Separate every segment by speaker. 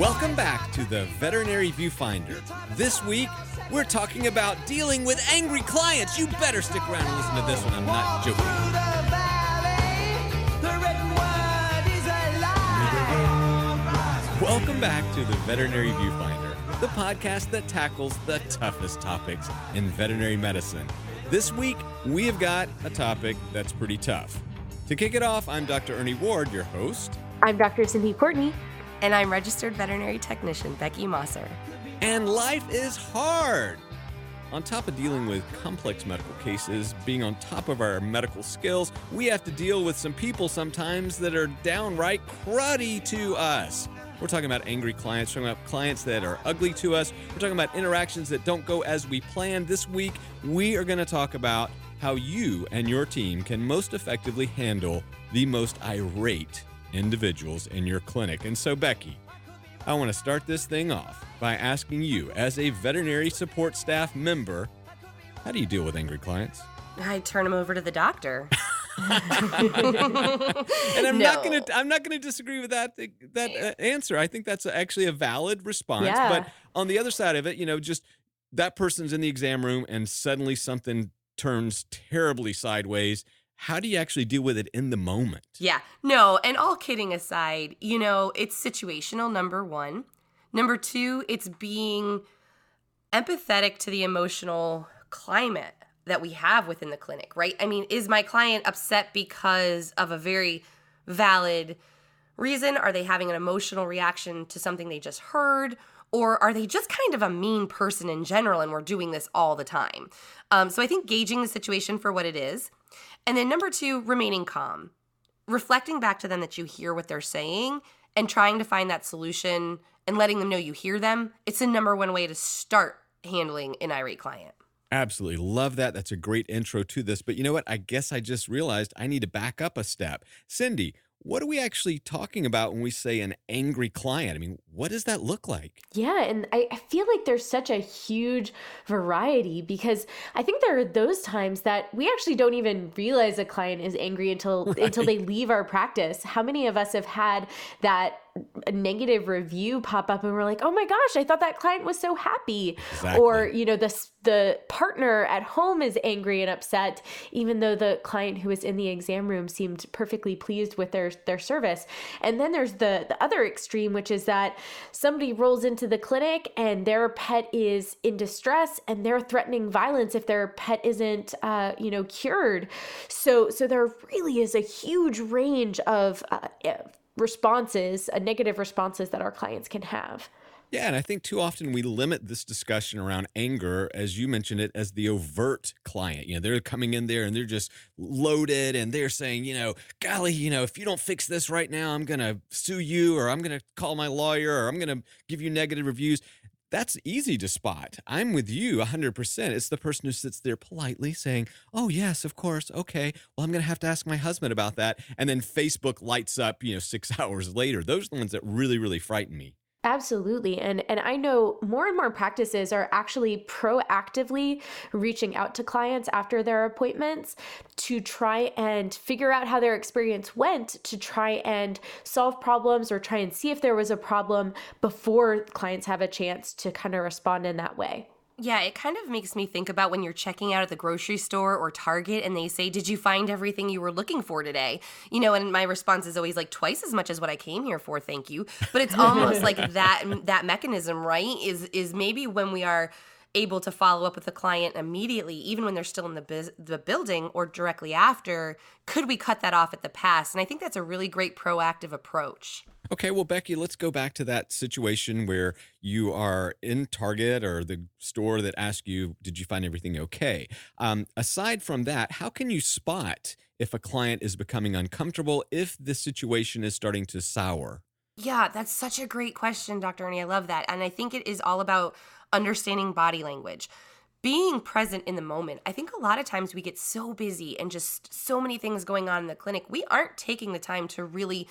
Speaker 1: Welcome back to the Veterinary Viewfinder. This week, we're talking about dealing with angry clients. You better stick around and listen to this one. I'm not joking.
Speaker 2: the valley, the written word is a lie.
Speaker 1: Welcome back to the Veterinary Viewfinder, the podcast that tackles the toughest topics in veterinary medicine. This week, we have got a topic that's pretty tough. To kick it off, I'm Dr. Ernie Ward, your host.
Speaker 3: I'm Dr. Cindy Courtney.
Speaker 4: And I'm registered veterinary technician Becky Mosser.
Speaker 1: And life is hard. On top of dealing with complex medical cases, being on top of our medical skills, we have to deal with some people sometimes that are downright cruddy to us. We're talking about angry clients, we're talking about clients that are ugly to us. We're talking about interactions that don't go as we planned. This week, we are going to talk about how you and your team can most effectively handle the most irate individuals in your clinic. And so, Becky, I want to start this thing off by asking you, as a veterinary support staff member, how do you deal with angry clients?
Speaker 4: I turn them over to the doctor.
Speaker 1: And I'm not gonna I'm not gonna disagree with that that uh, answer. I think that's actually a valid response.
Speaker 3: Yeah.
Speaker 1: But on the other side of it, you know, just that person's in the exam room and suddenly something turns terribly sideways. How do you actually deal with it in the moment?
Speaker 4: yeah, no, and all kidding aside, you know, it's situational, number one. Number two, it's being empathetic to the emotional climate that we have within the clinic, right? I mean, is my client upset because of a very valid reason? Are they having an emotional reaction to something they just heard? Or are they just kind of a mean person in general and we're doing this all the time? Um, so I think gauging the situation for what it is. And then number two, remaining calm, reflecting back to them that you hear what they're saying and trying to find that solution and letting them know you hear them. It's the number one way to start handling an irate client.
Speaker 1: Absolutely. Love that. That's a great intro to this. But you know what? I guess I just realized I need to back up a step. Cindy, what are we actually talking about when we say an angry client? I mean, what does that look like?
Speaker 3: Yeah, and I, I feel like there's such a huge variety because I think there are those times that we actually don't even realize a client is angry until until they leave our practice. How many of us have had that a negative review pop up and we're like, "Oh my gosh, I thought that client was so happy." Or, you know, the the partner at home is angry and upset even though the client who was in the exam room seemed perfectly pleased with their their service. And then there's the the other extreme which is that somebody rolls into the clinic and their pet is in distress and they're threatening violence if their pet isn't uh, you know cured. So so there really is a huge range of uh, responses, uh, negative responses that our clients can have.
Speaker 1: Yeah, and I think too often we limit this discussion around anger, as you mentioned it, as the overt client. You know, they're coming in there and they're just loaded and they're saying, you know, golly, you know, if you don't fix this right now, I'm going to sue you or I'm going to call my lawyer or I'm going to give you negative reviews. That's easy to spot. I'm with you 100%. It's the person who sits there politely saying, Oh, yes, of course. Okay. Well, I'm going to have to ask my husband about that. And then Facebook lights up, you know, six hours later. Those are the ones that really, really frighten me.
Speaker 3: Absolutely. And and I know more and more practices are actually proactively reaching out to clients after their appointments to try and figure out how their experience went to try and solve problems or try and see if there was a problem before clients have a chance to kind of respond in that way.
Speaker 4: Yeah, it kind of makes me think about when you're checking out at the grocery store or Target and they say, Did you find everything you were looking for today? You know, and my response is always like twice as much as what I came here for, thank you. But it's almost like that that mechanism, right? Is is maybe when we are able to follow up with the client immediately, even when they're still in the biz- the building or directly after, could we cut that off at the pass? And I think that's a really great proactive approach.
Speaker 1: Okay, well, Becky, let's go back to that situation where you are in Target or the store that asked you, Did you find everything okay? Um, aside from that, how can you spot if a client is becoming uncomfortable, if the situation is starting to sour?
Speaker 4: Yeah, that's such a great question, Dr. Ernie. I love that. And I think it is all about understanding body language. Being present in the moment. I think a lot of times we get so busy and just so many things going on in the clinic, we aren't taking the time to really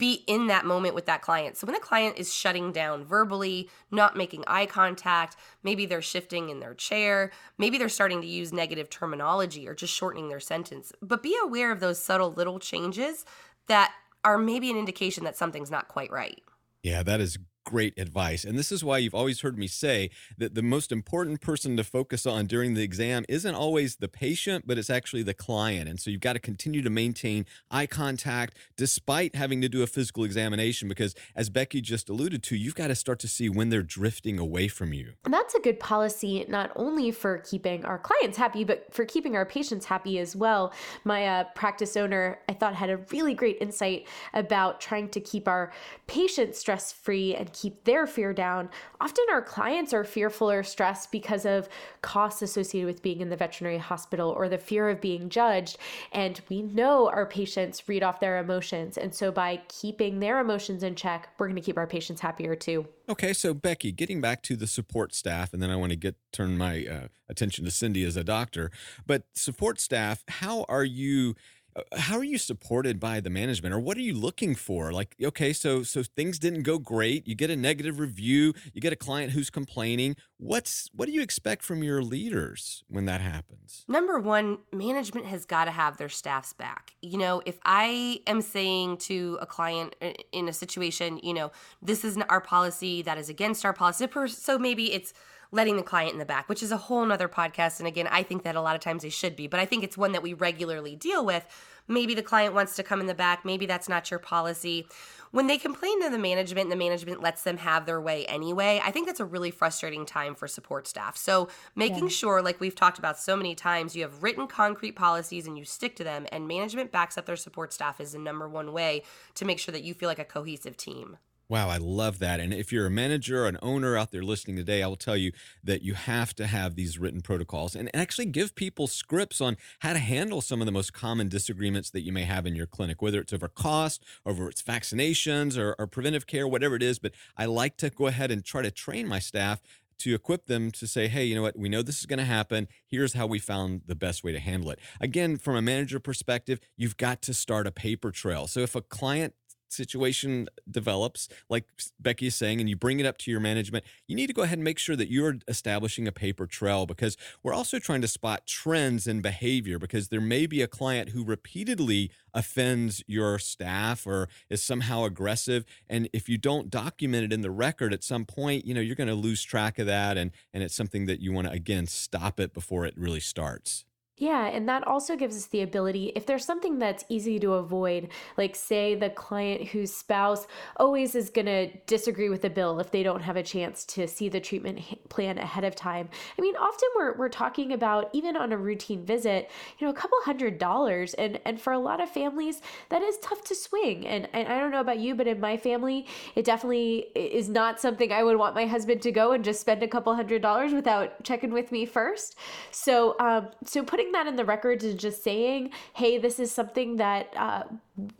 Speaker 4: be in that moment with that client. So when a client is shutting down verbally, not making eye contact, maybe they're shifting in their chair, maybe they're starting to use negative terminology or just shortening their sentence. But be aware of those subtle little changes that are maybe an indication that something's not quite right.
Speaker 1: Yeah, that is great advice. And this is why you've always heard me say that the most important person to focus on during the exam isn't always the patient, but it's actually the client. And so you've got to continue to maintain eye contact despite having to do a physical examination because, as Becky just alluded to, you've got to start to see when they're drifting away from you.
Speaker 3: And that's a good policy, not only for keeping our clients happy, but for keeping our patients happy as well. My uh, practice owner, I thought, had a really great insight about trying to keep our patients stress free and keep their fear down. Often our clients are fearful or stressed because of costs associated with being in the veterinary hospital or the fear of being judged. And we know our patients read off their emotions. And so by keeping their emotions in check, we're going to keep our patients happier too.
Speaker 1: Okay, so Becky, getting back to the support staff, and then I want to get turn my uh, attention to Cindy as a doctor. But support staff, how are you? How are you supported by the management or what are you looking for? Like okay so so things didn't go great. You get a negative review. You get a client who's complaining. What's what do you expect from your leaders when that happens?
Speaker 4: Number one, management has got to have their staff's back. You know, if I am saying to a client in a situation, you know, this isn't our policy, that is against our policy, so maybe it's letting the client in the back, which is a whole nother podcast. And again, I think that a lot of times they should be, but I think it's one that we regularly deal with. Maybe the client wants to come in the back, maybe that's not your policy. When they complain to the management and the management lets them have their way anyway, I think that's a really frustrating time for support staff. So making sure, like we've talked about so many times, you have written concrete policies and you stick to them, and management backs up their support staff is the number one way to make sure that you feel like a cohesive team.
Speaker 1: Wow, I love that. And if you're a manager or an owner out there listening today, I will tell you that you have to have these written protocols and actually give people scripts on how to handle some of the most common disagreements that you may have in your clinic, whether it's over cost, over its vaccinations or, or preventive care, whatever it is. But I like to go ahead and try to train my staff to equip them to say, hey, you know what, we know this is going to happen. Here's how we found the best way to handle it. Again, from a manager perspective, you've got to start a paper trail. So if a client situation develops, like Becky is saying, and you bring it up to your management, you need to go ahead and make sure that you're establishing a paper trail because we're also trying to spot trends in behavior because there may be a client who repeatedly offends your staff or is somehow aggressive. And if you don't document it in the record at some point, you know, you're going to lose track of that. And, and it's something that you want to, again, stop it before it really starts.
Speaker 3: Yeah, and that also gives us the ability, if there's something that's easy to avoid, like say the client whose spouse always is going to disagree with the bill if they don't have a chance to see the treatment plan ahead of time. I mean, often we're, we're talking about, even on a routine visit, you know, a couple hundred dollars. And, and for a lot of families, that is tough to swing. And, and I don't know about you, but in my family, it definitely is not something I would want my husband to go and just spend a couple hundred dollars without checking with me first. So, um, so putting that in the records and just saying, hey, this is something that uh,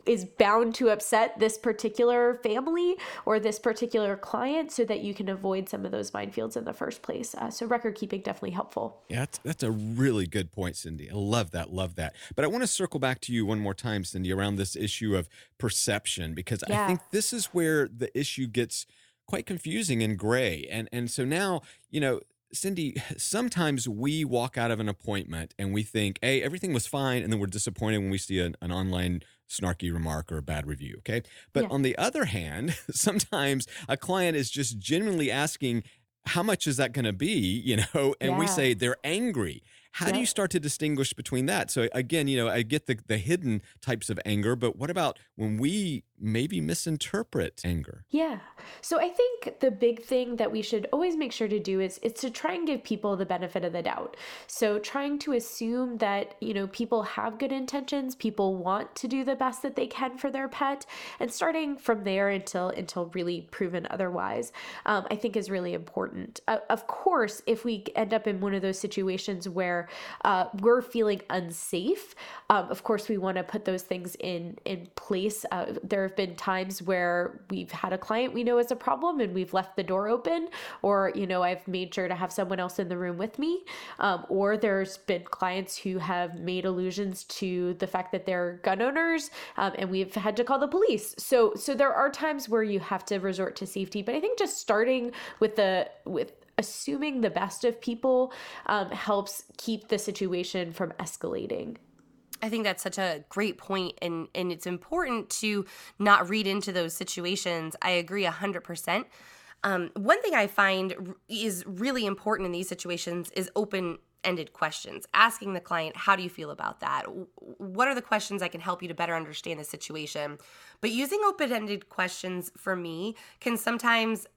Speaker 3: is bound to upset this particular family or this particular client so that you can avoid some of those minefields in the first place. Uh, so, record keeping definitely helpful.
Speaker 1: Yeah, that's, that's a really good point, Cindy. I love that. Love that. But I want to circle back to you one more time, Cindy, around this issue of perception, because I think this is where the issue gets quite confusing and gray. And and so now, you know, Cindy, sometimes we walk out of an appointment and we think, hey, everything was fine. And then we're disappointed when we see an, an online snarky remark or a bad review. Okay. But
Speaker 3: Yeah.
Speaker 1: on the other hand, sometimes a client is just genuinely asking, how much is that going to be? You know, and we say they're angry. How do you start to distinguish between that? So again, you know, I get the, the hidden types of anger, but what about when we maybe misinterpret anger?
Speaker 3: Yeah. So I think the big thing that we should always make sure to do is is to try and give people the benefit of the doubt. So trying to assume that, you know, people have good intentions, people want to do the best that they can for their pet, and starting from there until until really proven otherwise, um, I think is really important. Uh, of course, if we end up in one of those situations where uh, we're feeling unsafe. Um, of course, we want to put those things in in place. Uh, there have been times where we've had a client we know is a problem and we've left the door open, or you know I've made sure to have someone else in the room with me, um, or there's been clients who have made allusions to the fact that they're gun owners, um, and we've had to call the police. So so there are times where you have to resort to safety, but I think just starting with the with assuming the best of people um, helps keep the situation from escalating.
Speaker 4: I think that's such a great point and and it's important to not read into those situations. I agree 100%. Um, one thing I find is really important in these situations is open ended questions, asking the client, How do you feel about that? What are the questions I can help you to better understand the situation? But using open ended questions for me can sometimes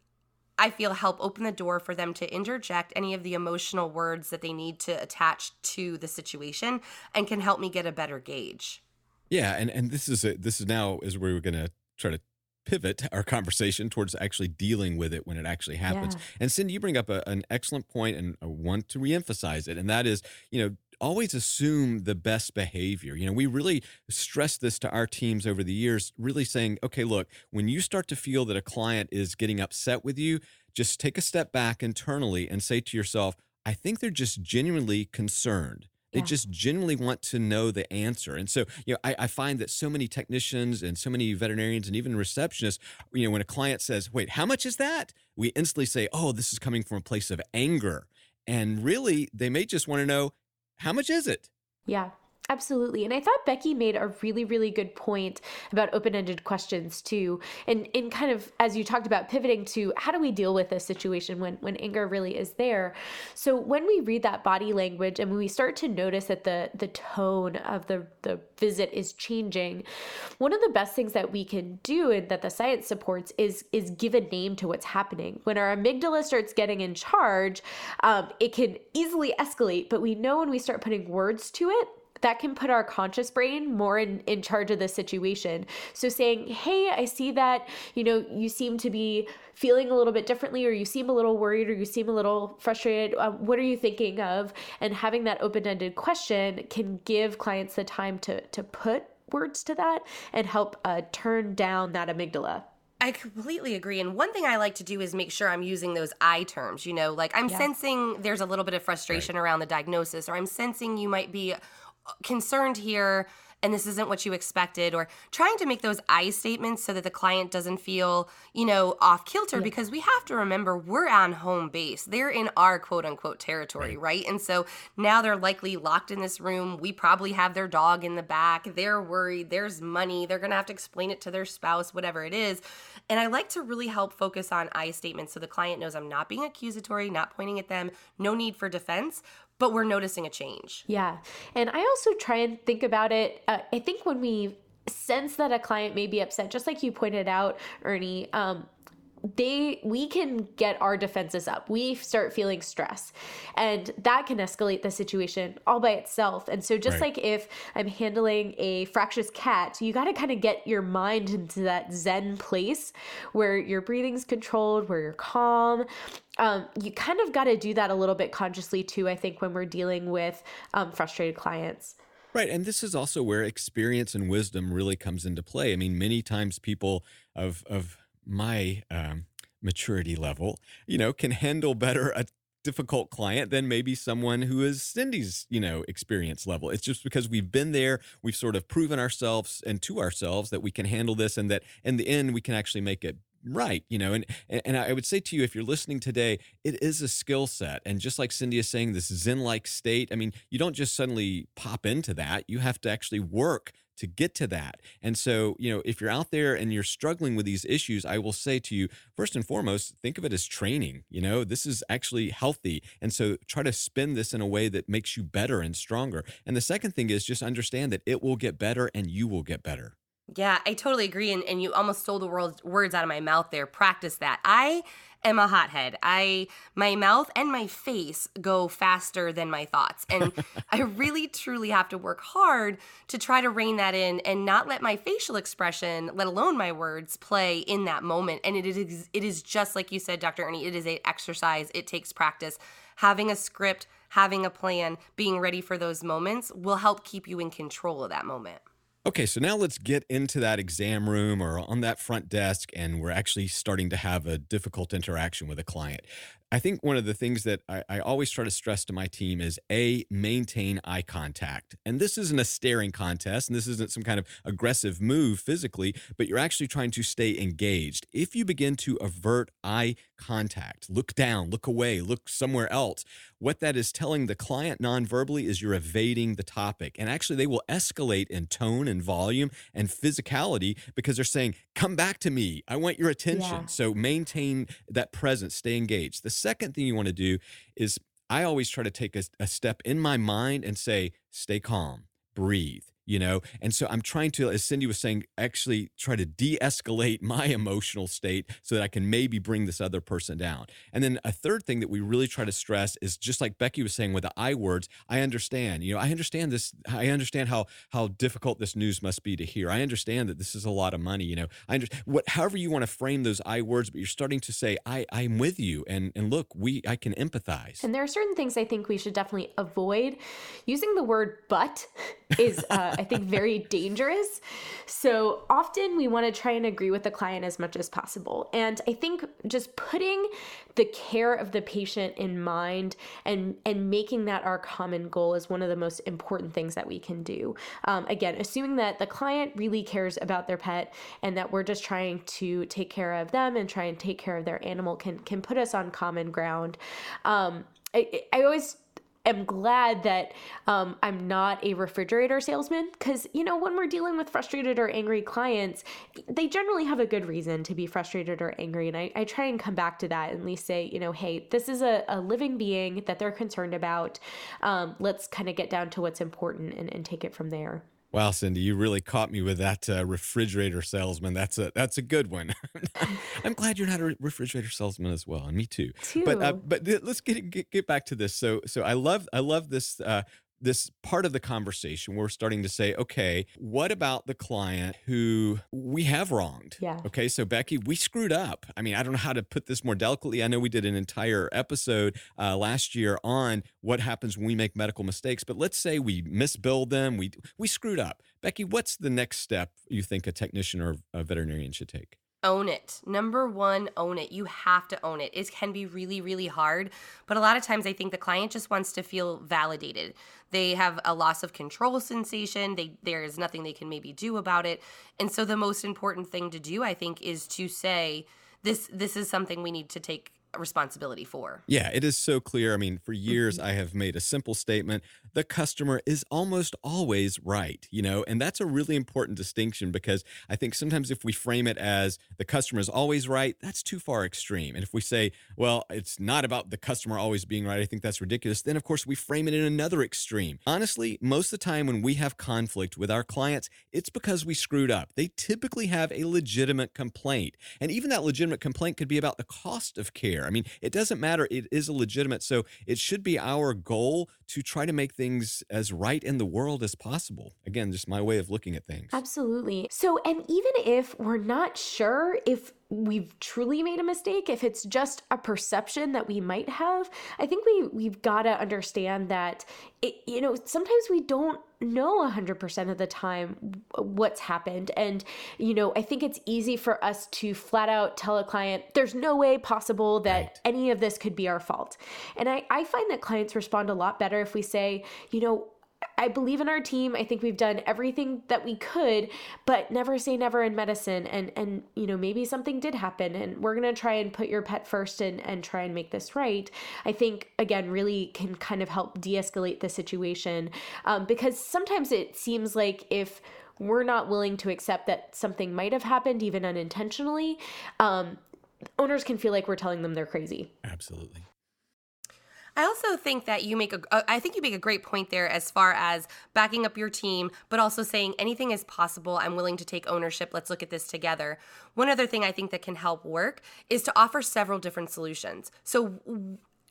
Speaker 4: I feel help open the door for them to interject any of the emotional words that they need to attach to the situation and can help me get a better gauge.
Speaker 1: Yeah, and and this is a, this is now is where we're going to try to pivot our conversation towards actually dealing with it when it actually happens.
Speaker 3: Yeah.
Speaker 1: And Cindy, you bring up a, an excellent point, and I want to reemphasize it, and that is, you know, always assume the best behavior. You know, we really stress this to our teams over the years, really saying, okay, look, when you start to feel that a client is getting upset with you, just take a step back internally and say to yourself, I think they're just genuinely concerned. They
Speaker 3: Yeah.
Speaker 1: just genuinely want to know the answer. And so, you know, I, I find that so many technicians and so many veterinarians and even receptionists, you know, when a client says, wait, how much is that? We instantly say, oh, this is coming from a place of anger. And really, they may just want to know, how much is it?
Speaker 3: Yeah, absolutely. And I thought Becky made a really, really good point about open ended questions too. And in kind of as you talked about pivoting to how do we deal with this situation when, when anger really is there. So when we read that body language and when we start to notice that the the tone of the, the visit is changing, one of the best things that we can do and that the science supports is is give a name to what's happening. When our amygdala starts getting in charge, um, it can easily escalate, but we know when we start putting words to it, that can put our conscious brain more in, in charge of the situation. So saying, hey, I see that, you know, you seem to be feeling a little bit differently, or you seem a little worried, or you seem a little frustrated. Um, what are you thinking of? And having that open-ended question can give clients the time to to put words to that and help uh, turn down that amygdala.
Speaker 4: I completely agree. And one thing I like to do is make sure I'm using those I terms, you know, like I'm
Speaker 3: Yeah.
Speaker 4: sensing there's a little bit of frustration around the diagnosis, or I'm sensing you might be concerned here and this isn't what you expected or trying to make those I statements so that the client doesn't feel, you know, off kilter because we have to remember we're on home base. They're in our quote unquote territory, right? And so now they're likely locked in this room. We probably have their dog in the back. They're worried. There's money. They're going to have to explain it to their spouse, whatever it is. And I like to really help focus on I statements so the client knows I'm not being accusatory, not pointing at them, no need for defense, but we're noticing a change.
Speaker 3: Yeah. And I also try and think about it. Uh, I think when we sense that a client may be upset, just like you pointed out, Ernie, um, they we can get our defenses up we start feeling stress and that can escalate the situation all by itself and so just
Speaker 1: Right.
Speaker 3: like if i'm handling a fractious cat you got to kind of get your mind into that zen place where your breathing's controlled where you're calm um, you kind of got to do that a little bit consciously too i think when we're dealing with um, frustrated clients
Speaker 1: Right. And this is also where experience and wisdom really comes into play. I mean, many times people of of my um, maturity level, you know, can handle better a difficult client than maybe someone who is Cindy's, you know, experience level. It's just because we've been there, we've sort of proven ourselves and to ourselves that we can handle this and that in the end we can actually make it right you know and and i would say to you if you're listening today it is a skill set and just like cindy is saying this zen like state i mean you don't just suddenly pop into that you have to actually work to get to that and so you know if you're out there and you're struggling with these issues i will say to you first and foremost think of it as training you know this is actually healthy and so try to spin this in a way that makes you better and stronger and the second thing is just understand that it will get better and you will get better
Speaker 4: Yeah, I totally agree. And, and you almost stole the world's words out of my mouth there. Practice that. I am a hothead. I my mouth and my face go faster than my thoughts. And I really truly have to work hard to try to rein that in and not let my facial expression, let alone my words, play in that moment. And it is it is just like you said, Dr. Ernie, it is a exercise. It takes practice. Having a script, having a plan, being ready for those moments will help keep you in control of that moment.
Speaker 1: Okay, so now let's get into that exam room or on that front desk, and we're actually starting to have a difficult interaction with a client. I think one of the things that I, I, always try to stress to my team is A, maintain eye contact. And this isn't a staring contest, and this isn't some kind of aggressive move physically, but you're actually trying to stay engaged. If you begin to avert eye contact, look down, look away, look somewhere else, what that is telling the client non-verbally is you're evading the topic. And actually, they will escalate in tone and volume and physicality because they're saying, Come back to me. I want your attention. Yeah. So maintain that presence, stay engaged. The second thing you want to do is I always try to take a, a step in my mind and say, Stay calm, breathe you know and so i'm trying to as cindy was saying actually try to de-escalate my emotional state so that i can maybe bring this other person down. And then a third thing that we really try to stress is just like becky was saying with the i words i understand you know i understand this i understand how how difficult this news must be to hear. I understand that this is a lot of money you know i understand what however you want to frame those i words but you're starting to say i i'm with you and and look we i can empathize.
Speaker 3: And there are certain things i think we should definitely avoid. Using the word but is uh, I think, very dangerous. So often we want to try and agree with the client as much as possible. And I think just putting the care of the patient in mind and and making that our common goal is one of the most important things that we can do. Um, again, assuming that the client really cares about their pet and that we're just trying to take care of them and try and take care of their animal can can put us on common ground. Um, I, I always am glad that um, I'm not a refrigerator salesman because, you know, when we're dealing with frustrated or angry clients, they generally have a good reason to be frustrated or angry. And I, I try and come back to that and at least say, you know, hey, this is a, a living being that they're concerned about. Um, let's kind of get down to what's important and, and take it from there.
Speaker 1: Wow, Cindy, you really caught me with that uh, refrigerator salesman. That's a that's a good one. I'm glad you're not a refrigerator salesman as well, and me too.
Speaker 3: too.
Speaker 1: But uh, but let's get, get, get back to this. So so I love I love this uh, this part of the conversation we're starting to say okay what about the client who we have wronged?
Speaker 3: Yeah.
Speaker 1: Okay so becky we screwed up. I mean i don't know how to put this more delicately. I know we did an entire episode uh, last year on what happens when we make medical mistakes but let's say we misbilled them we we screwed up. Becky what's the next step you think a technician or a veterinarian should take
Speaker 4: own it. Number one, own it. You have to own it. It can be really, really hard, but a lot of times I think the client just wants to feel validated. They have a loss of control sensation. They there is nothing they can maybe do about it. And so the most important thing to do, I think, is to say this this is something we need to take responsibility for.
Speaker 1: Yeah, it is so clear. I mean, for years mm-hmm. I have made a simple statement the customer is almost always right, you know, and that's a really important distinction because I think sometimes if we frame it as the customer is always right, that's too far extreme. And if we say, well, it's not about the customer always being right, I think that's ridiculous, then of course we frame it in another extreme. Honestly, most of the time when we have conflict with our clients, it's because we screwed up. They typically have a legitimate complaint. And even that legitimate complaint could be about the cost of care I mean, it doesn't matter. It is a legitimate. So it should be our goal to try to make things as right in the world as possible. Again, just my way of looking at things.
Speaker 3: Absolutely. So, and even if we're not sure if we've truly made a mistake. If it's just a perception that we might have i think we we've got to understand that it, you know sometimes we don't know 100% of the time what's happened. And you know i think it's easy for us to flat out tell a client there's no way possible that right. any of this could be our fault. And I, I find that clients respond a lot better if we say you know I believe in our team. I think we've done everything that we could, but never say never in medicine. And and you know maybe something did happen, and we're gonna try and put your pet first and and try and make this right. I think again really can kind of help de-escalate the situation um, because sometimes it seems like if we're not willing to accept that something might have happened even unintentionally, um, owners can feel like we're telling them they're crazy.
Speaker 1: Absolutely.
Speaker 4: I also think that you make a uh, think you make a great point there as far as backing up your team, but also saying anything is possible. I'm willing to take ownership. Let's look at this together. One other thing I think that can help work is to offer several different solutions. So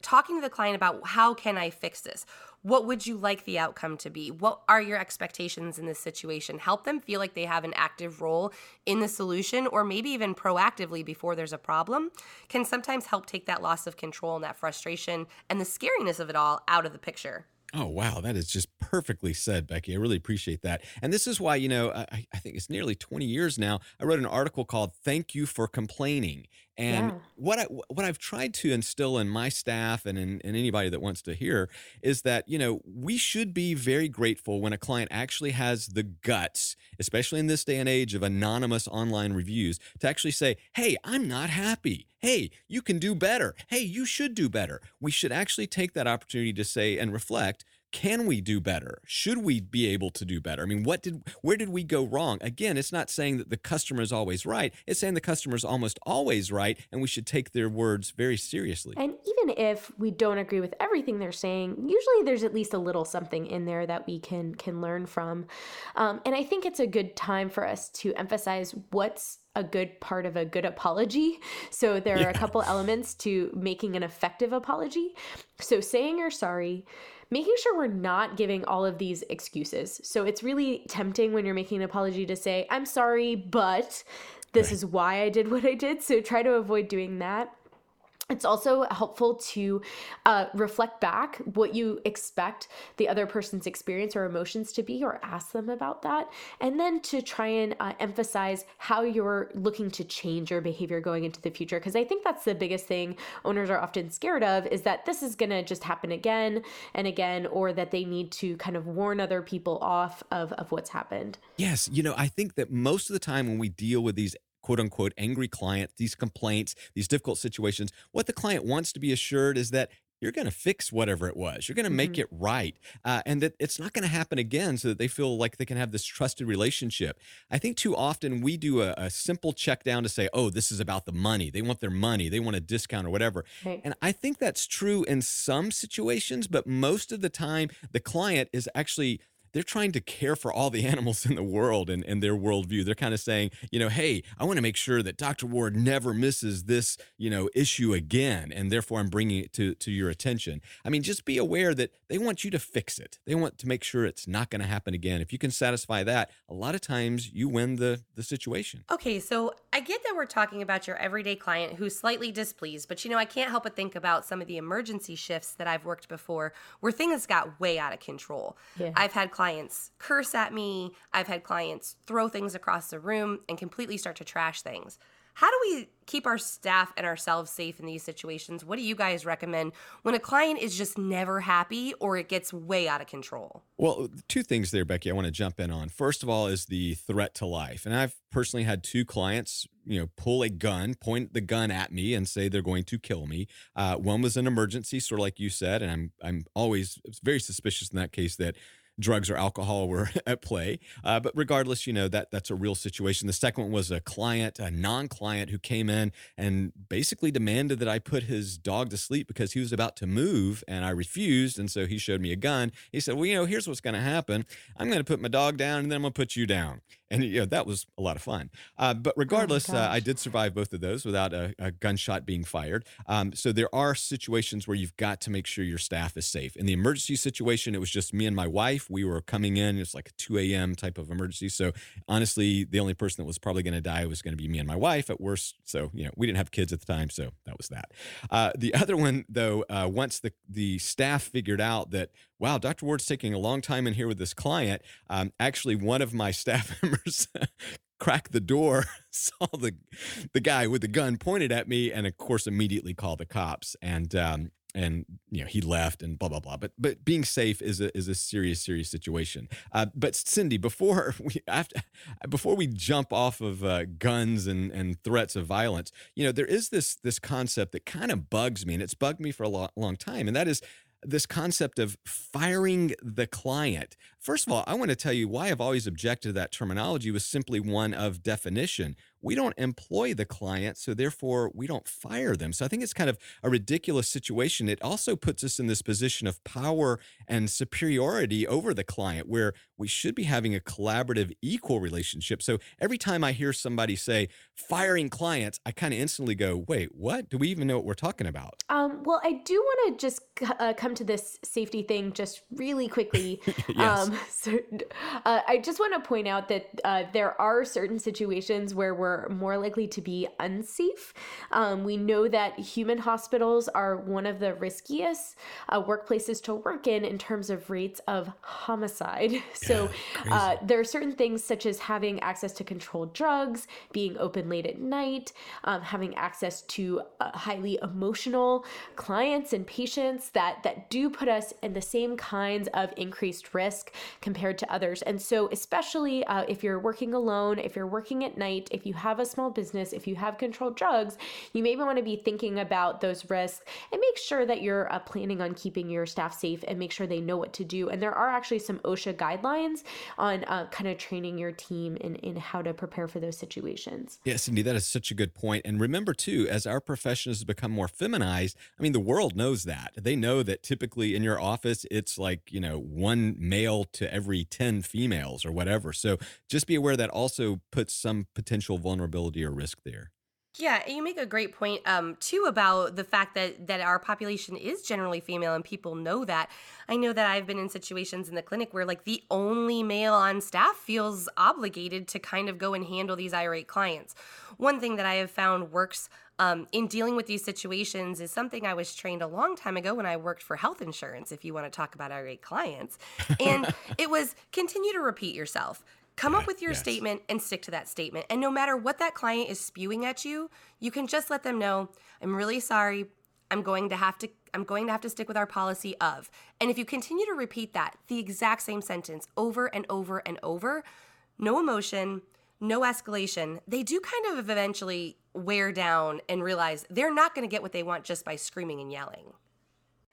Speaker 4: talking to the client about how can I fix this? What would you like the outcome to be? What are your expectations in this situation? Help them feel like they have an active role in the solution or maybe even proactively before there's a problem can sometimes help take that loss of control and that frustration and the scariness of it all out of the picture.
Speaker 1: Oh, wow. That is just perfectly said, Becky. I really appreciate that. And this is why, you know, I, I think it's nearly 20 years now. I wrote an article called Thank You for Complaining. And
Speaker 3: Yeah.
Speaker 1: what I what I've tried to instill in my staff and in, in anybody that wants to hear is that, you know, we should be very grateful when a client actually has the guts, especially in this day and age of anonymous online reviews, to actually say, Hey, I'm not happy. Hey, you can do better. Hey, you should do better. We should actually take that opportunity to say and reflect can we do better should we be able to do better i mean what did where did we go wrong again it's not saying that the customer is always right it's saying the customer is almost always right and we should take their words very seriously
Speaker 3: And even if we don't agree with everything they're saying, usually there's at least a little something in there that we can can learn from. Um, and I think it's a good time for us to emphasize what's a good part of a good apology. So there are a couple elements to making an effective apology. So saying you're sorry, making sure we're not giving all of these excuses. So it's really tempting when you're making an apology to say, I'm sorry, but this is why I did what I did. So try to avoid doing that. It's also helpful to uh, reflect back what you expect the other person's experience or emotions to be, or ask them about that. And then to try and uh, emphasize how you're looking to change your behavior going into the future. Because I think that's the biggest thing owners are often scared of is that this is going to just happen again and again, or that they need to kind of warn other people off of, of what's happened.
Speaker 1: yes you know i think that most of the time when we deal with these quote unquote angry client, these complaints these difficult situations what the client wants to be assured is that you're going to fix whatever it was. You're going to make it right. Uh, and that it's not going to happen again so that they feel like they can have this trusted relationship. I think too often we do a, a simple check down to say, oh, this is about the money. They want their money. They want a discount or whatever.
Speaker 3: Right.
Speaker 1: And I think that's true in some situations, but most of the time, the client is actually they're trying to care for all the animals in the world and, and their worldview. They're kind of saying, you know, hey, I want to make sure that Dr. Ward never misses this, you know, issue again, and therefore I'm bringing it to to your attention. I mean, just be aware that they want you to fix it. They want to make sure it's not going to happen again. If you can satisfy that, a lot of times you win the the situation.
Speaker 4: Okay, so I get that we're talking about your everyday client who's slightly displeased, but you know, I can't help but think about some of the emergency shifts that I've worked before where things got way out of control.
Speaker 3: Yeah.
Speaker 4: I've had clients curse at me, I've had clients throw things across the room and completely start to trash things. How do we keep our staff and ourselves safe in these situations? What do you guys recommend when a client is just never happy or it gets way out of control?
Speaker 1: Well, two things there, Becky, I want to jump in on. First of all, is the threat to life. And I've personally had two clients, you know, pull a gun, point the gun at me, and say they're going to kill me. Uh, one was an emergency, sort of like you said, and I'm I'm always very suspicious in that case that drugs or alcohol were at play. Uh, but regardless, you know that that's a real situation. The second one was a client, a non-client, who came in and basically demanded that I put his dog to sleep because he was about to move, and I refused. And so he showed me a gun. He said, "Well, you know, here's what's going to happen. I'm going to put my dog down, and then I'm going to put you down." And you know that was a lot of fun. Uh, but regardless, uh, I did survive both of those without a, a gunshot being fired. Um, so there are situations where you've got to make sure your staff is safe. In the emergency situation, it was just me and my wife. We were coming in. It's like a 2 a.m. type of emergency. So honestly, the only person that was probably going to die was going to be me and my wife at worst. So you know, we didn't have kids at the time, so that was that. Uh, the other one, though, uh, once the the staff figured out that wow, Dr. Ward's taking a long time in here with this client. Um, actually, one of my staff members cracked the door, saw the the guy with the gun pointed at me, and of course, immediately called the cops. And um, and you know he left and blah blah blah. But but being safe is a is a serious serious situation. Uh, but Cindy, before we after before we jump off of uh, guns and and threats of violence, you know there is this this concept that kind of bugs me, and it's bugged me for a lo- long time, and that is this concept of firing the client. First of all, I want to tell you why I've always objected to that terminology was simply one of definition. we don't employ the client, so therefore we don't fire them. So I think it's kind of a ridiculous situation. It also puts us in this position of power and superiority over the client where we should be having a collaborative, equal relationship. So every time I hear somebody say firing clients, I kind of instantly go, wait, what? Do we even know what we're talking about?
Speaker 3: Um, well, I do want to just uh, come to this safety thing just really quickly.
Speaker 1: Yes.
Speaker 3: um, so, uh, I just want to point out that uh, there are certain situations where we're more likely to be unsafe. Um, we know that human hospitals are one of the riskiest uh, workplaces to work in in terms of rates of homicide. So uh, there are certain things such as having access to controlled drugs, being open late at night, um, having access to uh, highly emotional clients and patients that that do put us in the same kinds of increased risk compared to others. And so, especially uh, if you're working alone, if you're working at night, if you have a small business, if you have controlled drugs, you maybe want to be thinking about those risks and make sure that you're uh, planning on keeping your staff safe and make sure they know what to do. And there are actually some OSHA guidelines on uh, kind of training your team in, in how to prepare for those situations.
Speaker 1: Yeah, Cindy, that is such a good point. And remember, too, as our profession has become more feminized, I mean, the world knows that. They know that typically in your office, it's like, you know, one male to every 10 females or whatever. So just be aware that also puts some potential vulnerability or risk there.
Speaker 4: Yeah, you make a great point um, too about the fact that that our population is generally female and people know that. I know that I've been in situations in the clinic where like the only male on staff feels obligated to kind of go and handle these irate clients. One thing that I have found works um, in dealing with these situations is something I was trained a long time ago when I worked for health insurance. If you want to talk about irate clients, and it was continue to repeat yourself Come up with your
Speaker 1: yes.
Speaker 4: statement and stick to that statement. And no matter what that client is spewing at you, you can just let them know, I'm really sorry. I'm going to have to I'm going to have to stick with our policy of. And if you continue to repeat that, the exact same sentence over and over and over, no emotion, no escalation, they do kind of eventually wear down and realize they're not going to get what they want just by screaming and yelling.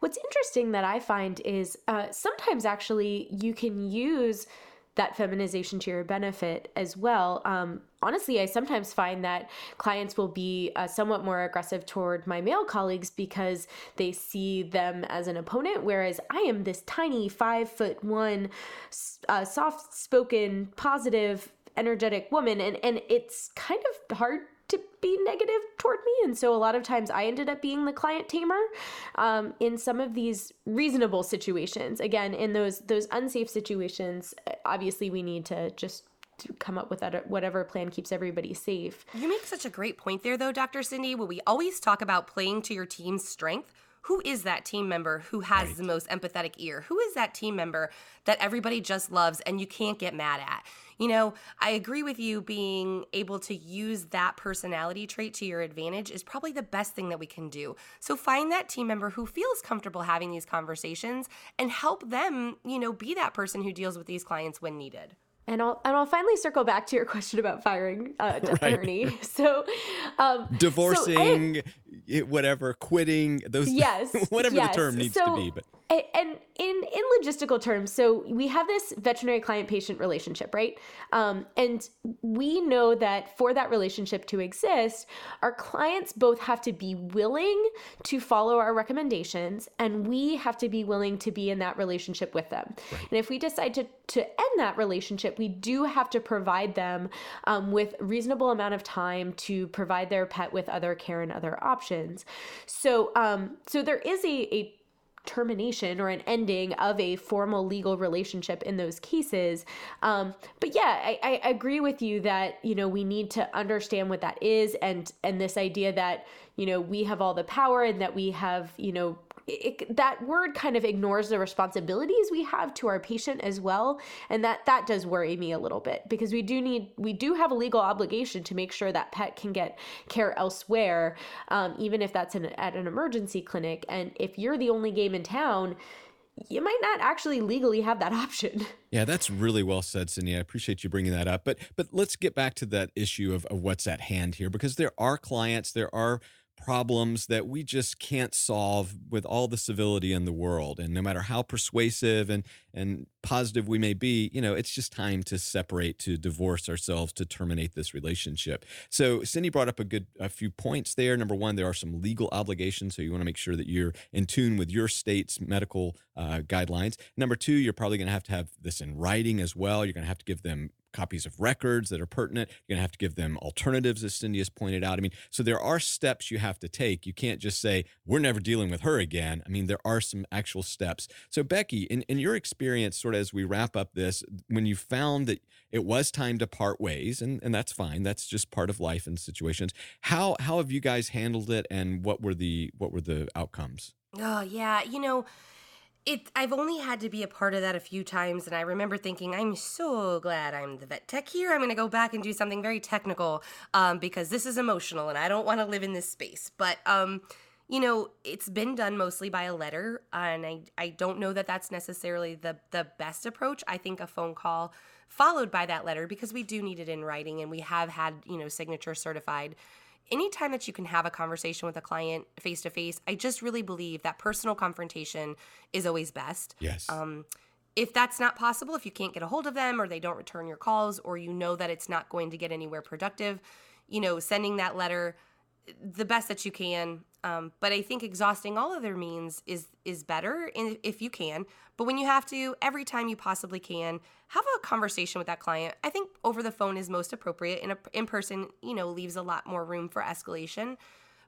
Speaker 3: What's interesting that I find is uh, sometimes actually you can use that feminization to your benefit as well. Um, honestly, I sometimes find that clients will be uh, somewhat more aggressive toward my male colleagues because they see them as an opponent, whereas I am this tiny five foot one, uh, soft spoken, positive, energetic woman, and and it's kind of hard to be negative toward me. And so a lot of times I ended up being the client tamer um, in some of these reasonable situations. Again, in those those unsafe situations, obviously we need to just to come up with that whatever plan keeps everybody safe.
Speaker 4: You make such a great point there though, Dr. Cindy, when we always talk about playing to your team's strength who is that team member who has right. the most empathetic ear? Who is that team member that everybody just loves and you can't get mad at? You know, I agree with you being able to use that personality trait to your advantage is probably the best thing that we can do. So find that team member who feels comfortable having these conversations and help them, you know, be that person who deals with these clients when needed.
Speaker 3: And I'll and I'll finally circle back to your question about firing uh, right. attorney. So, um,
Speaker 1: divorcing, so I, whatever, quitting, those
Speaker 3: yes,
Speaker 1: whatever
Speaker 3: yes.
Speaker 1: the term needs
Speaker 3: so,
Speaker 1: to be. But
Speaker 3: and in in logistical terms, so we have this veterinary client patient relationship, right? Um, and we know that for that relationship to exist, our clients both have to be willing to follow our recommendations, and we have to be willing to be in that relationship with them. Right. And if we decide to to end that relationship, we do have to provide them um, with reasonable amount of time to provide their pet with other care and other options. So um, so there is a a termination or an ending of a formal legal relationship in those cases. Um, but yeah, I, I agree with you that you know we need to understand what that is, and and this idea that you know we have all the power and that we have you know it, that word kind of ignores the responsibilities we have to our patient as well and that that does worry me a little bit because we do need we do have a legal obligation to make sure that pet can get care elsewhere um, even if that's an, at an emergency clinic and if you're the only game in town you might not actually legally have that option.
Speaker 1: Yeah, that's really well said, Cindy. I appreciate you bringing that up. But but let's get back to that issue of, of what's at hand here, because there are clients, there are problems that we just can't solve with all the civility in the world. And no matter how persuasive and, and positive we may be, you know, it's just time to separate, to divorce ourselves, to terminate this relationship. So Cindy brought up a good a few points there. Number one, there are some legal obligations, so you want to make sure that you're in tune with your state's medical uh, guidelines. Number two, you're probably going to have to have this in writing as well. You're going to have to give them copies of records that are pertinent. You're going to have to give them alternatives, as Cindy has pointed out. I mean, so there are steps you have to take. You can't just say, we're never dealing with her again. I mean, there are some actual steps. So, Becky, in, in your experience, sort of as we wrap up this, when you found that it was time to part ways, and, and that's fine, that's just part of life and situations, how, how have you guys handled it and what were the, what were the outcomes?
Speaker 4: Oh, yeah. You know, it I've only had to be a part of that a few times and I remember thinking I'm so glad I'm the vet tech here. I'm going to go back and do something very technical um, because this is emotional and I don't want to live in this space. But um, you know, it's been done mostly by a letter and I I don't know that that's necessarily the the best approach. I think a phone call followed by that letter because we do need it in writing and we have had, you know, signature certified anytime that you can have a conversation with a client face to face, I just really believe that personal confrontation is always best.
Speaker 1: Yes.
Speaker 4: Um, if that's not possible, if you can't get a hold of them or they don't return your calls or you know that it's not going to get anywhere productive, you know, sending that letter the best that you can. Um, but I think exhausting all other means is is better in, if you can. But when you have to, every time you possibly can, have a conversation with that client. I think over the phone is most appropriate. In a, in person, you know, leaves a lot more room for escalation.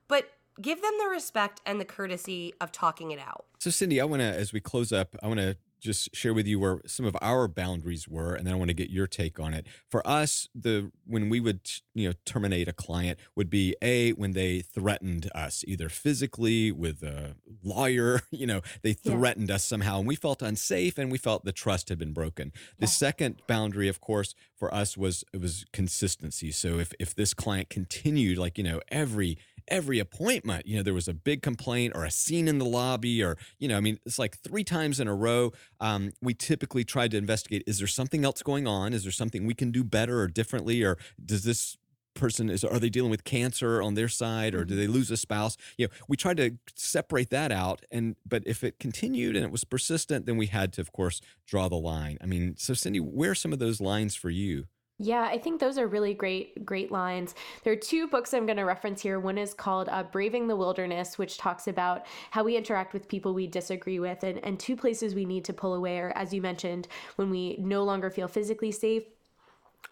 Speaker 4: But give them the respect and the courtesy of talking it out.
Speaker 1: So, Cindy, I want to, as we close up, I want to just share with you where some of our boundaries were and then I want to get your take on it. For us, the when we would you know terminate a client would be a when they threatened us either physically with a lawyer, you know, they threatened yeah. us somehow and we felt unsafe and we felt the trust had been broken. The yeah. second boundary of course for us was it was consistency. So if if this client continued like, you know, every every appointment, you know, there was a big complaint or a scene in the lobby, or, you know, I mean, it's like three times in a row. Um, we typically tried to investigate is there something else going on? Is there something we can do better or differently? Or does this person is are they dealing with cancer on their side or do they mm-hmm. lose a spouse you know we tried to separate that out and but if it continued and it was persistent then we had to of course draw the line i mean so cindy where are some of those lines for you
Speaker 3: yeah, I think those are really great, great lines. There are two books I'm going to reference here. One is called uh, Braving the Wilderness, which talks about how we interact with people we disagree with, and, and two places we need to pull away are, as you mentioned, when we no longer feel physically safe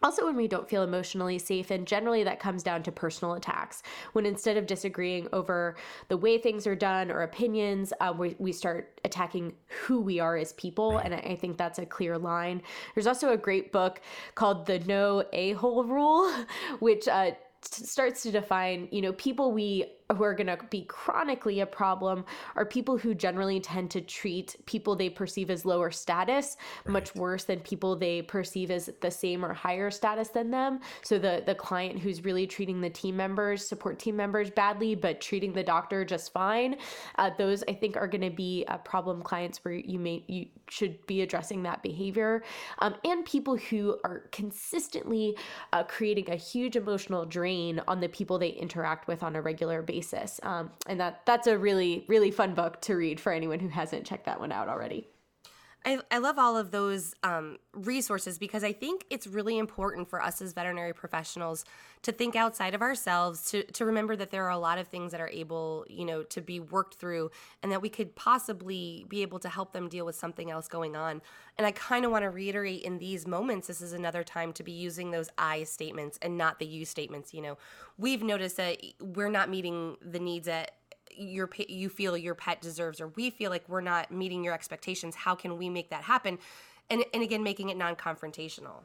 Speaker 3: also, when we don't feel emotionally safe, and generally that comes down to personal attacks. When instead of disagreeing over the way things are done or opinions, uh, we, we start attacking who we are as people. And I, I think that's a clear line. There's also a great book called The No A Hole Rule, which uh, starts to define, you know, people we who are going to be chronically a problem are people who generally tend to treat people they perceive as lower status right. much worse than people they perceive as the same or higher status than them. So the the client who's really treating the team members, support team members badly, but treating the doctor just fine, uh, those I think are going to be uh, problem clients where you may you should be addressing that behavior, um, and people who are consistently uh, creating a huge emotional drain on the people they interact with on a regular basis basis. Um, and that that's a really really fun book to read for anyone who hasn't checked that one out already.
Speaker 4: I, I love all of those um, resources because I think it's really important for us as veterinary professionals to think outside of ourselves, to, to remember that there are a lot of things that are able, you know, to be worked through and that we could possibly be able to help them deal with something else going on. And I kind of want to reiterate in these moments, this is another time to be using those I statements and not the you statements. You know, we've noticed that we're not meeting the needs at your you feel your pet deserves or we feel like we're not meeting your expectations how can we make that happen? And and again making it non-confrontational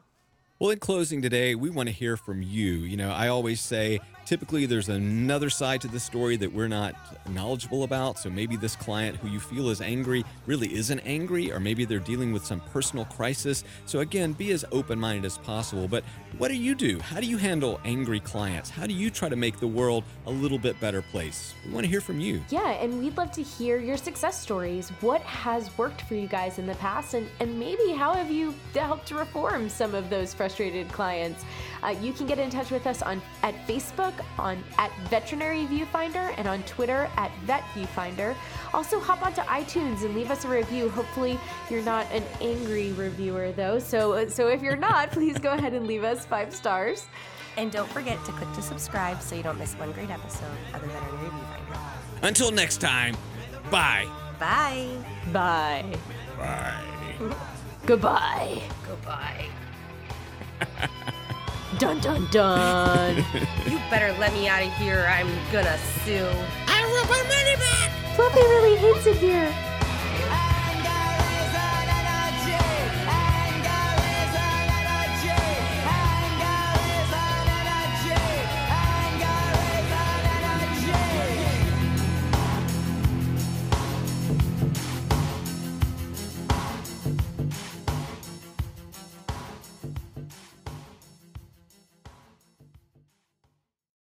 Speaker 1: well, in closing today, we want to hear from you. You know, I always say typically there's another side to the story that we're not knowledgeable about. So maybe this client who you feel is angry really isn't angry, or maybe they're dealing with some personal crisis. So again, be as open minded as possible. But what do you do? How do you handle angry clients? How do you try to make the world a little bit better place? We want to hear from you.
Speaker 3: Yeah, and we'd love to hear your success stories. What has worked for you guys in the past, and, and maybe how have you helped reform some of those? Frustrated clients. Uh, you can get in touch with us on at Facebook on at Veterinary Viewfinder and on Twitter at Vet Viewfinder. Also, hop onto iTunes and leave us a review. Hopefully, you're not an angry reviewer though. So, so if you're not, please go ahead and leave us five stars.
Speaker 4: And don't forget to click to subscribe so you don't miss one great episode of the Veterinary Viewfinder.
Speaker 1: Until next time, bye.
Speaker 4: Bye.
Speaker 3: Bye.
Speaker 1: Bye.
Speaker 3: Goodbye.
Speaker 4: Goodbye.
Speaker 3: Dun dun dun.
Speaker 4: You better let me out of here. I'm gonna sue. I want my money back.
Speaker 3: Fluffy really hates it here.